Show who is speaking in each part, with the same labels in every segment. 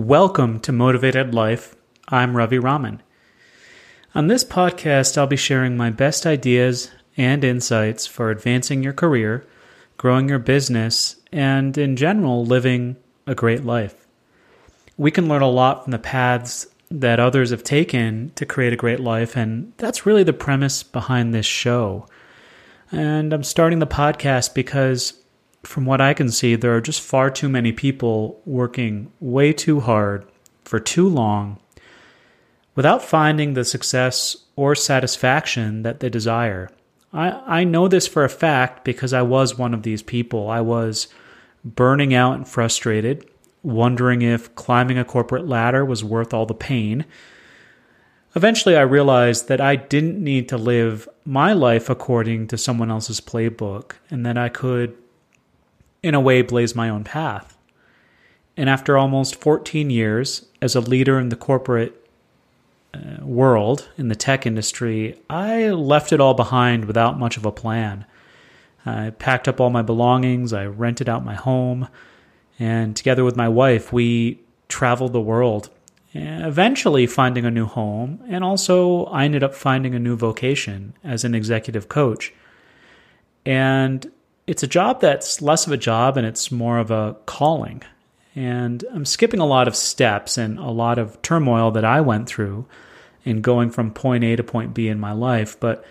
Speaker 1: Welcome to Motivated Life. I'm Ravi Raman. On this podcast, I'll be sharing my best ideas and insights for advancing your career, growing your business, and in general, living a great life. We can learn a lot from the paths that others have taken to create a great life, and that's really the premise behind this show. And I'm starting the podcast because from what I can see, there are just far too many people working way too hard for too long without finding the success or satisfaction that they desire. I, I know this for a fact because I was one of these people. I was burning out and frustrated, wondering if climbing a corporate ladder was worth all the pain. Eventually, I realized that I didn't need to live my life according to someone else's playbook and that I could in a way, blaze my own path. And after almost 14 years as a leader in the corporate uh, world, in the tech industry, I left it all behind without much of a plan. I packed up all my belongings, I rented out my home, and together with my wife, we traveled the world, eventually finding a new home. And also, I ended up finding a new vocation as an executive coach. And it's a job that's less of a job and it's more of a calling. And I'm skipping a lot of steps and a lot of turmoil that I went through in going from point A to point B in my life. But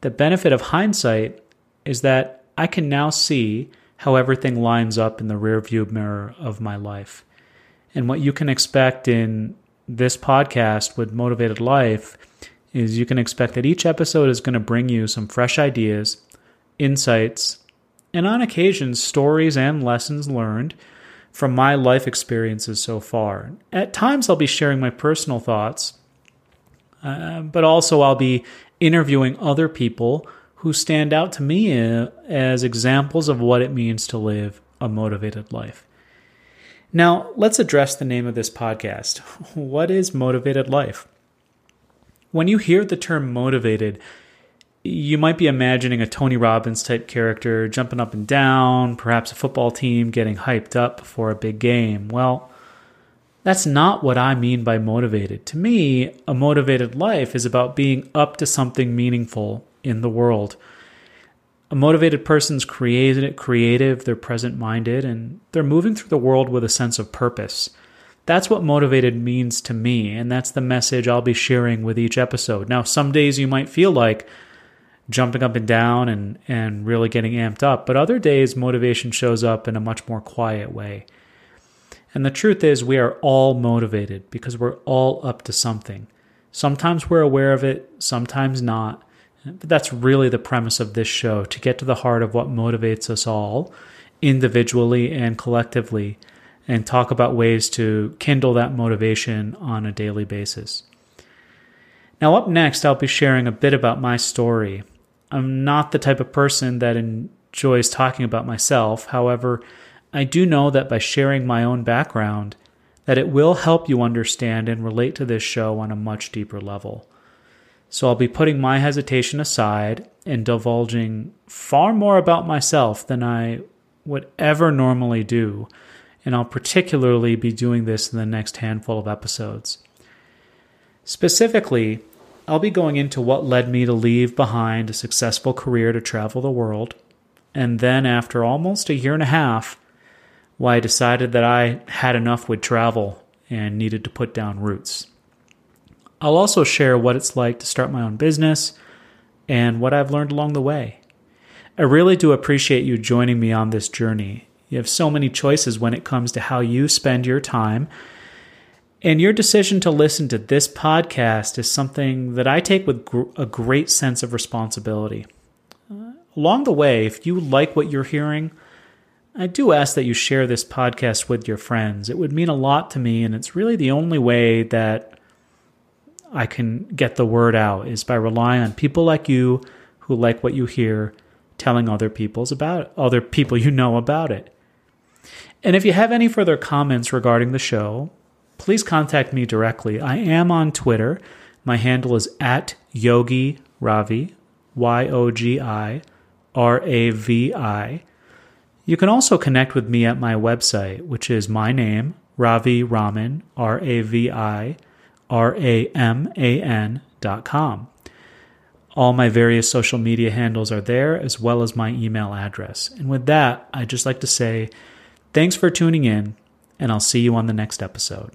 Speaker 1: the benefit of hindsight is that I can now see how everything lines up in the rearview mirror of my life. And what you can expect in this podcast with Motivated Life is you can expect that each episode is going to bring you some fresh ideas, insights, and on occasion, stories and lessons learned from my life experiences so far. At times, I'll be sharing my personal thoughts, uh, but also I'll be interviewing other people who stand out to me uh, as examples of what it means to live a motivated life. Now, let's address the name of this podcast. What is motivated life? When you hear the term motivated, you might be imagining a Tony Robbins type character jumping up and down, perhaps a football team getting hyped up before a big game. Well, that's not what I mean by motivated. To me, a motivated life is about being up to something meaningful in the world. A motivated person's creative, creative, they're present minded, and they're moving through the world with a sense of purpose. That's what motivated means to me, and that's the message I'll be sharing with each episode. Now, some days you might feel like, jumping up and down and, and really getting amped up. But other days, motivation shows up in a much more quiet way. And the truth is, we are all motivated because we're all up to something. Sometimes we're aware of it, sometimes not. But that's really the premise of this show to get to the heart of what motivates us all, individually and collectively, and talk about ways to kindle that motivation on a daily basis. Now, up next, I'll be sharing a bit about my story I'm not the type of person that enjoys talking about myself. However, I do know that by sharing my own background, that it will help you understand and relate to this show on a much deeper level. So I'll be putting my hesitation aside and divulging far more about myself than I would ever normally do, and I'll particularly be doing this in the next handful of episodes. Specifically, I'll be going into what led me to leave behind a successful career to travel the world, and then after almost a year and a half, why I decided that I had enough with travel and needed to put down roots. I'll also share what it's like to start my own business and what I've learned along the way. I really do appreciate you joining me on this journey. You have so many choices when it comes to how you spend your time and your decision to listen to this podcast is something that I take with gr- a great sense of responsibility. Uh, along the way, if you like what you're hearing, I do ask that you share this podcast with your friends. It would mean a lot to me, and it's really the only way that I can get the word out is by relying on people like you who like what you hear telling other people's about it, other people you know about it. And if you have any further comments regarding the show, please contact me directly. I am on Twitter. My handle is at Yogi Ravi, Y O G I R A V I. You can also connect with me at my website, which is my name, Ravi Raman, R A V I R A M A N dot com. All my various social media handles are there, as well as my email address. And with that, I'd just like to say thanks for tuning in, and I'll see you on the next episode.